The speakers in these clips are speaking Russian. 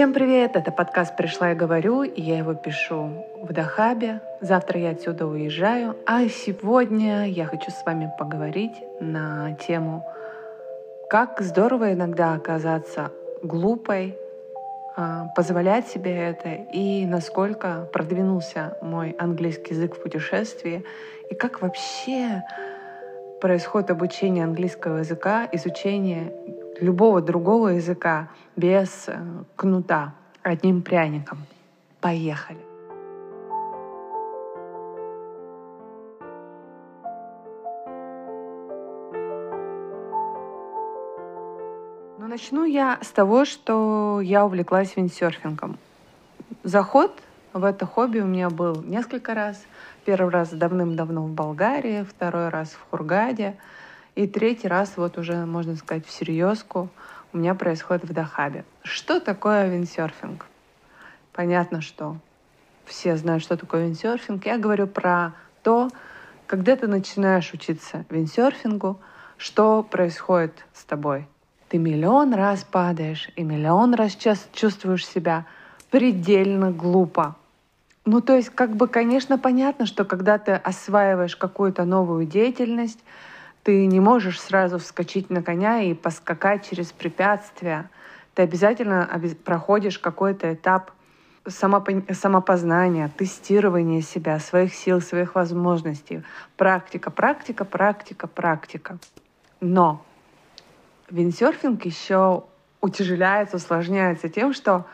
Всем привет! Это подкаст «Пришла и говорю», и я его пишу в Дахабе. Завтра я отсюда уезжаю, а сегодня я хочу с вами поговорить на тему «Как здорово иногда оказаться глупой, а, позволять себе это, и насколько продвинулся мой английский язык в путешествии, и как вообще происходит обучение английского языка, изучение любого другого языка без э, кнута, одним пряником. Поехали! Ну, начну я с того, что я увлеклась виндсерфингом. Заход в это хобби у меня был несколько раз. Первый раз давным-давно в Болгарии, второй раз в Хургаде — и третий раз, вот уже, можно сказать, в серьезку у меня происходит в Дахабе. Что такое виндсерфинг? Понятно, что все знают, что такое виндсерфинг. Я говорю про то, когда ты начинаешь учиться виндсерфингу, что происходит с тобой. Ты миллион раз падаешь и миллион раз чувствуешь себя предельно глупо. Ну, то есть, как бы, конечно, понятно, что когда ты осваиваешь какую-то новую деятельность, ты не можешь сразу вскочить на коня и поскакать через препятствия. Ты обязательно проходишь какой-то этап самопознания, тестирования себя, своих сил, своих возможностей. Практика, практика, практика, практика. Но виндсерфинг еще утяжеляется, усложняется тем, что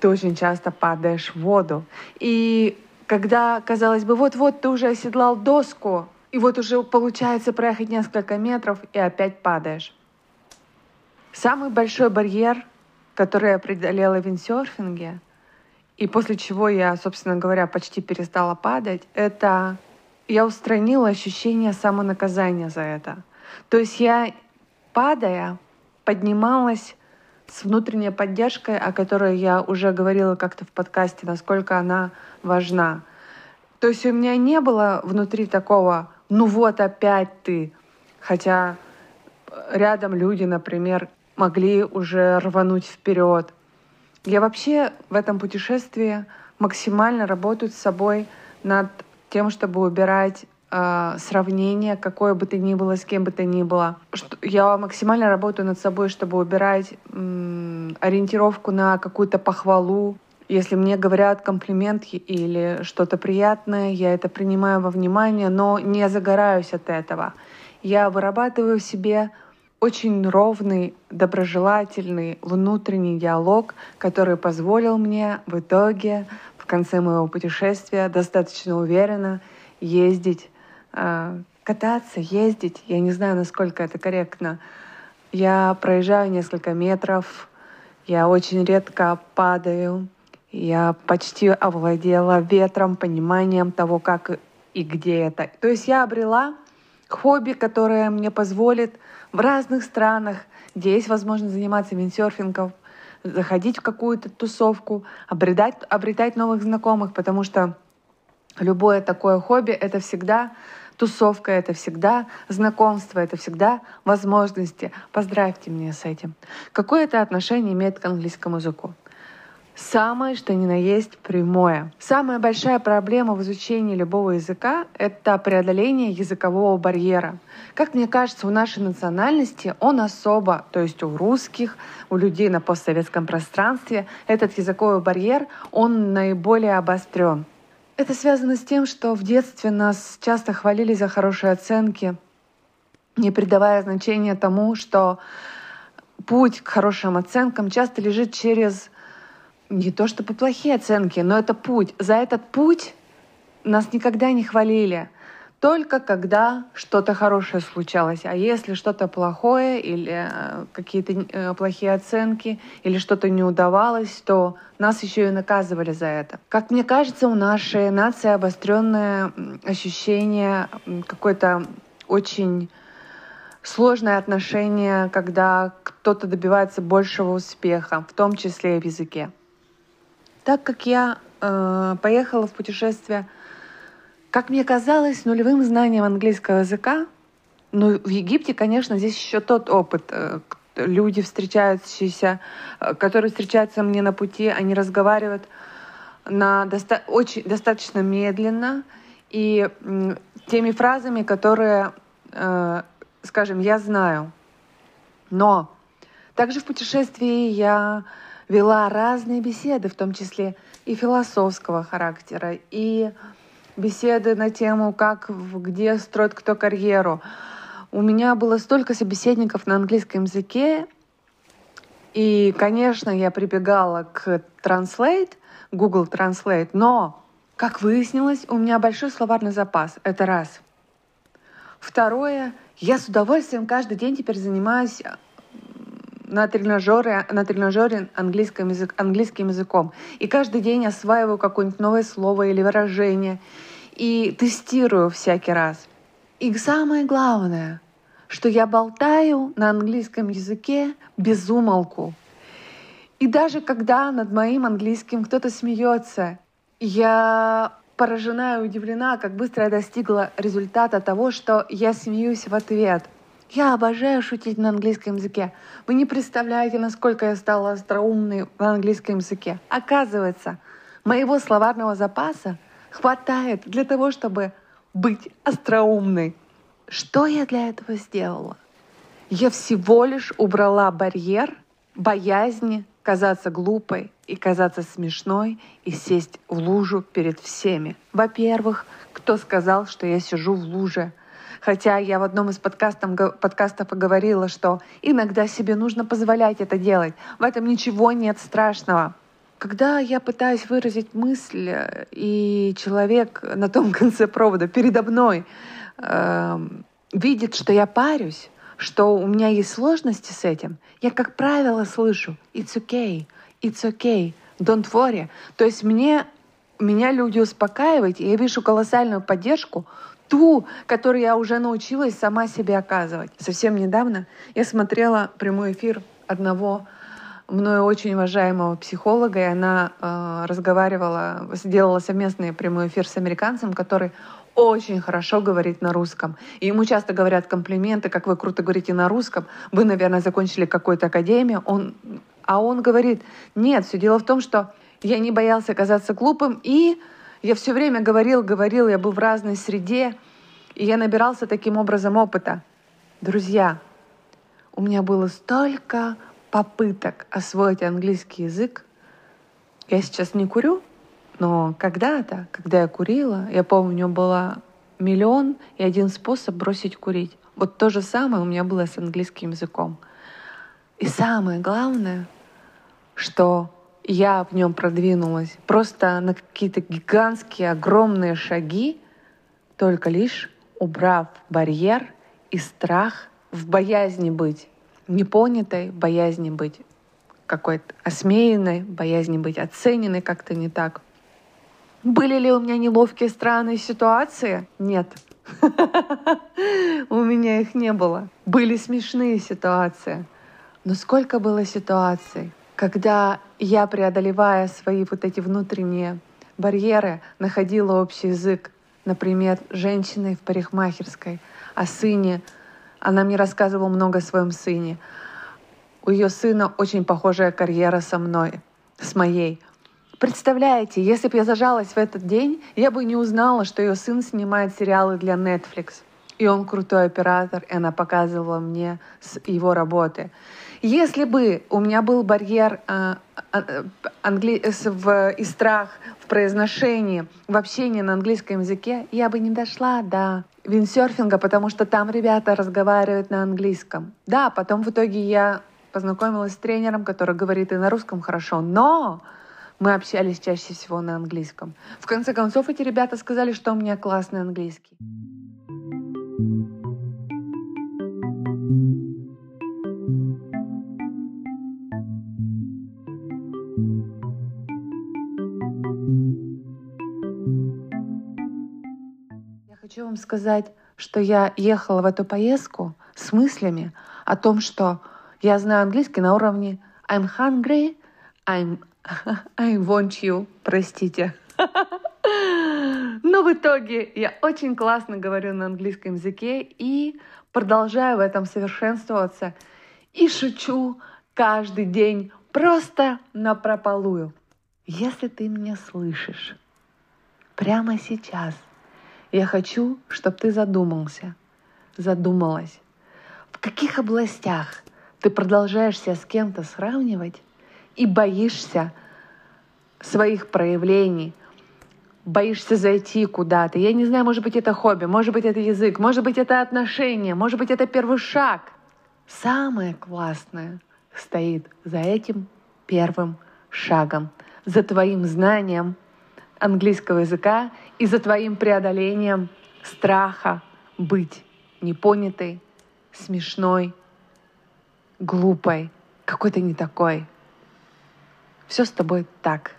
ты очень часто падаешь в воду. И когда, казалось бы, вот-вот ты уже оседлал доску, и вот уже получается проехать несколько метров и опять падаешь. Самый большой барьер, который я преодолела в виндсерфинге, и после чего я, собственно говоря, почти перестала падать, это я устранила ощущение самонаказания за это. То есть я, падая, поднималась с внутренней поддержкой, о которой я уже говорила как-то в подкасте, насколько она важна. То есть у меня не было внутри такого ну вот опять ты. Хотя рядом люди, например, могли уже рвануть вперед. Я вообще в этом путешествии максимально работаю с собой над тем, чтобы убирать э, сравнение, какое бы то ни было, с кем бы то ни было. Что, я максимально работаю над собой, чтобы убирать м, ориентировку на какую-то похвалу, если мне говорят комплимент или что-то приятное, я это принимаю во внимание, но не загораюсь от этого. Я вырабатываю в себе очень ровный, доброжелательный внутренний диалог, который позволил мне в итоге, в конце моего путешествия, достаточно уверенно ездить, э, кататься, ездить. Я не знаю, насколько это корректно. Я проезжаю несколько метров, я очень редко падаю, я почти овладела ветром, пониманием того, как и где это. То есть я обрела хобби, которое мне позволит в разных странах, где есть возможность заниматься виндсерфингом, заходить в какую-то тусовку, обретать, обретать новых знакомых, потому что любое такое хобби — это всегда тусовка, это всегда знакомство, это всегда возможности. Поздравьте меня с этим. Какое это отношение имеет к английскому языку? Самое, что ни на есть, прямое. Самая большая проблема в изучении любого языка — это преодоление языкового барьера. Как мне кажется, у нашей национальности он особо, то есть у русских, у людей на постсоветском пространстве, этот языковый барьер, он наиболее обострен. Это связано с тем, что в детстве нас часто хвалили за хорошие оценки, не придавая значения тому, что путь к хорошим оценкам часто лежит через не то чтобы плохие оценки, но это путь. За этот путь нас никогда не хвалили. Только когда что-то хорошее случалось. А если что-то плохое или э, какие-то э, плохие оценки или что-то не удавалось, то нас еще и наказывали за это. Как мне кажется, у нашей нации обостренное ощущение какой-то очень сложное отношение, когда кто-то добивается большего успеха, в том числе и в языке. Так как я э, поехала в путешествие, как мне казалось, нулевым знанием английского языка, ну, в Египте, конечно, здесь еще тот опыт. Э, люди, встречающиеся, э, которые встречаются мне на пути, они разговаривают на доста- очень, достаточно медленно и теми фразами, которые, э, скажем, я знаю. Но также в путешествии я вела разные беседы, в том числе и философского характера, и беседы на тему, как, где строит кто карьеру. У меня было столько собеседников на английском языке, и, конечно, я прибегала к Translate, Google Translate, но, как выяснилось, у меня большой словарный запас. Это раз. Второе, я с удовольствием каждый день теперь занимаюсь на тренажере, на тренажере английским, язык, английским языком. И каждый день осваиваю какое-нибудь новое слово или выражение. И тестирую всякий раз. И самое главное, что я болтаю на английском языке без умолку. И даже когда над моим английским кто-то смеется, я поражена и удивлена, как быстро я достигла результата того, что я смеюсь в ответ — я обожаю шутить на английском языке. Вы не представляете, насколько я стала остроумной на английском языке. Оказывается, моего словарного запаса хватает для того, чтобы быть остроумной. Что я для этого сделала? Я всего лишь убрала барьер боязни казаться глупой и казаться смешной и сесть в лужу перед всеми. Во-первых, кто сказал, что я сижу в луже? Хотя я в одном из подкастов, подкастов говорила, что иногда себе нужно позволять это делать. В этом ничего нет страшного. Когда я пытаюсь выразить мысль, и человек на том конце провода передо мной э, видит, что я парюсь, что у меня есть сложности с этим, я, как правило, слышу «it's okay», «it's okay», «don't worry». То есть мне, меня люди успокаивают, и я вижу колоссальную поддержку, ту, которую я уже научилась сама себе оказывать. Совсем недавно я смотрела прямой эфир одного мною очень уважаемого психолога, и она э, разговаривала, сделала совместный прямой эфир с американцем, который очень хорошо говорит на русском. И ему часто говорят комплименты, как вы круто говорите на русском, вы, наверное, закончили какую-то академию. Он, а он говорит, нет, все дело в том, что я не боялся оказаться глупым, и я все время говорил, говорил, я был в разной среде, и я набирался таким образом опыта. Друзья, у меня было столько попыток освоить английский язык. Я сейчас не курю, но когда-то, когда я курила, я помню, у меня было миллион и один способ бросить курить. Вот то же самое у меня было с английским языком. И самое главное, что я в нем продвинулась просто на какие-то гигантские, огромные шаги, только лишь убрав барьер и страх в боязни быть непонятой, боязни быть какой-то осмеянной, боязни быть оцененной как-то не так. Были ли у меня неловкие странные ситуации? Нет. У меня их не было. Были смешные ситуации. Но сколько было ситуаций, когда я, преодолевая свои вот эти внутренние барьеры, находила общий язык, например, женщиной в парикмахерской, о сыне. Она мне рассказывала много о своем сыне. У ее сына очень похожая карьера со мной, с моей. Представляете, если бы я зажалась в этот день, я бы не узнала, что ее сын снимает сериалы для Netflix. И он крутой оператор, и она показывала мне его работы. Если бы у меня был барьер э, англи... в... и страх в произношении, в общении на английском языке, я бы не дошла до виндсерфинга, потому что там ребята разговаривают на английском. Да, потом в итоге я познакомилась с тренером, который говорит и на русском хорошо, но мы общались чаще всего на английском. В конце концов, эти ребята сказали, что у меня классный английский. Сказать, что я ехала в эту поездку с мыслями о том, что я знаю английский на уровне I'm hungry, I'm, I want you, простите. Но в итоге я очень классно говорю на английском языке и продолжаю в этом совершенствоваться. и шучу каждый день просто на прополую. Если ты меня слышишь прямо сейчас, я хочу, чтобы ты задумался, задумалась, в каких областях ты продолжаешь себя с кем-то сравнивать и боишься своих проявлений, боишься зайти куда-то. Я не знаю, может быть, это хобби, может быть, это язык, может быть, это отношения, может быть, это первый шаг. Самое классное стоит за этим первым шагом, за твоим знанием английского языка и за твоим преодолением страха быть непонятой, смешной, глупой, какой-то не такой. Все с тобой так.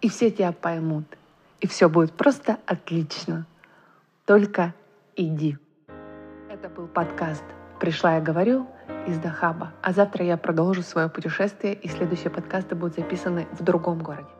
И все тебя поймут. И все будет просто отлично. Только иди. Это был подкаст «Пришла я говорю» из Дахаба. А завтра я продолжу свое путешествие, и следующие подкасты будут записаны в другом городе.